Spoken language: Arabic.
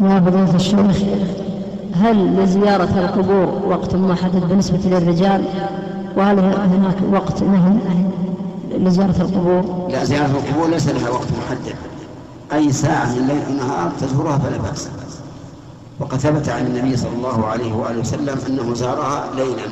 يا فضيلة الشيخ هل لزيارة القبور وقت محدد بالنسبة للرجال؟ وهل هناك وقت نهي لزيارة القبور؟ لا زيارة القبور ليس لها وقت محدد. أي ساعة من الليل النهار تزورها فلا بأس. وقد ثبت عن النبي صلى الله عليه وآله وسلم أنه زارها ليلا.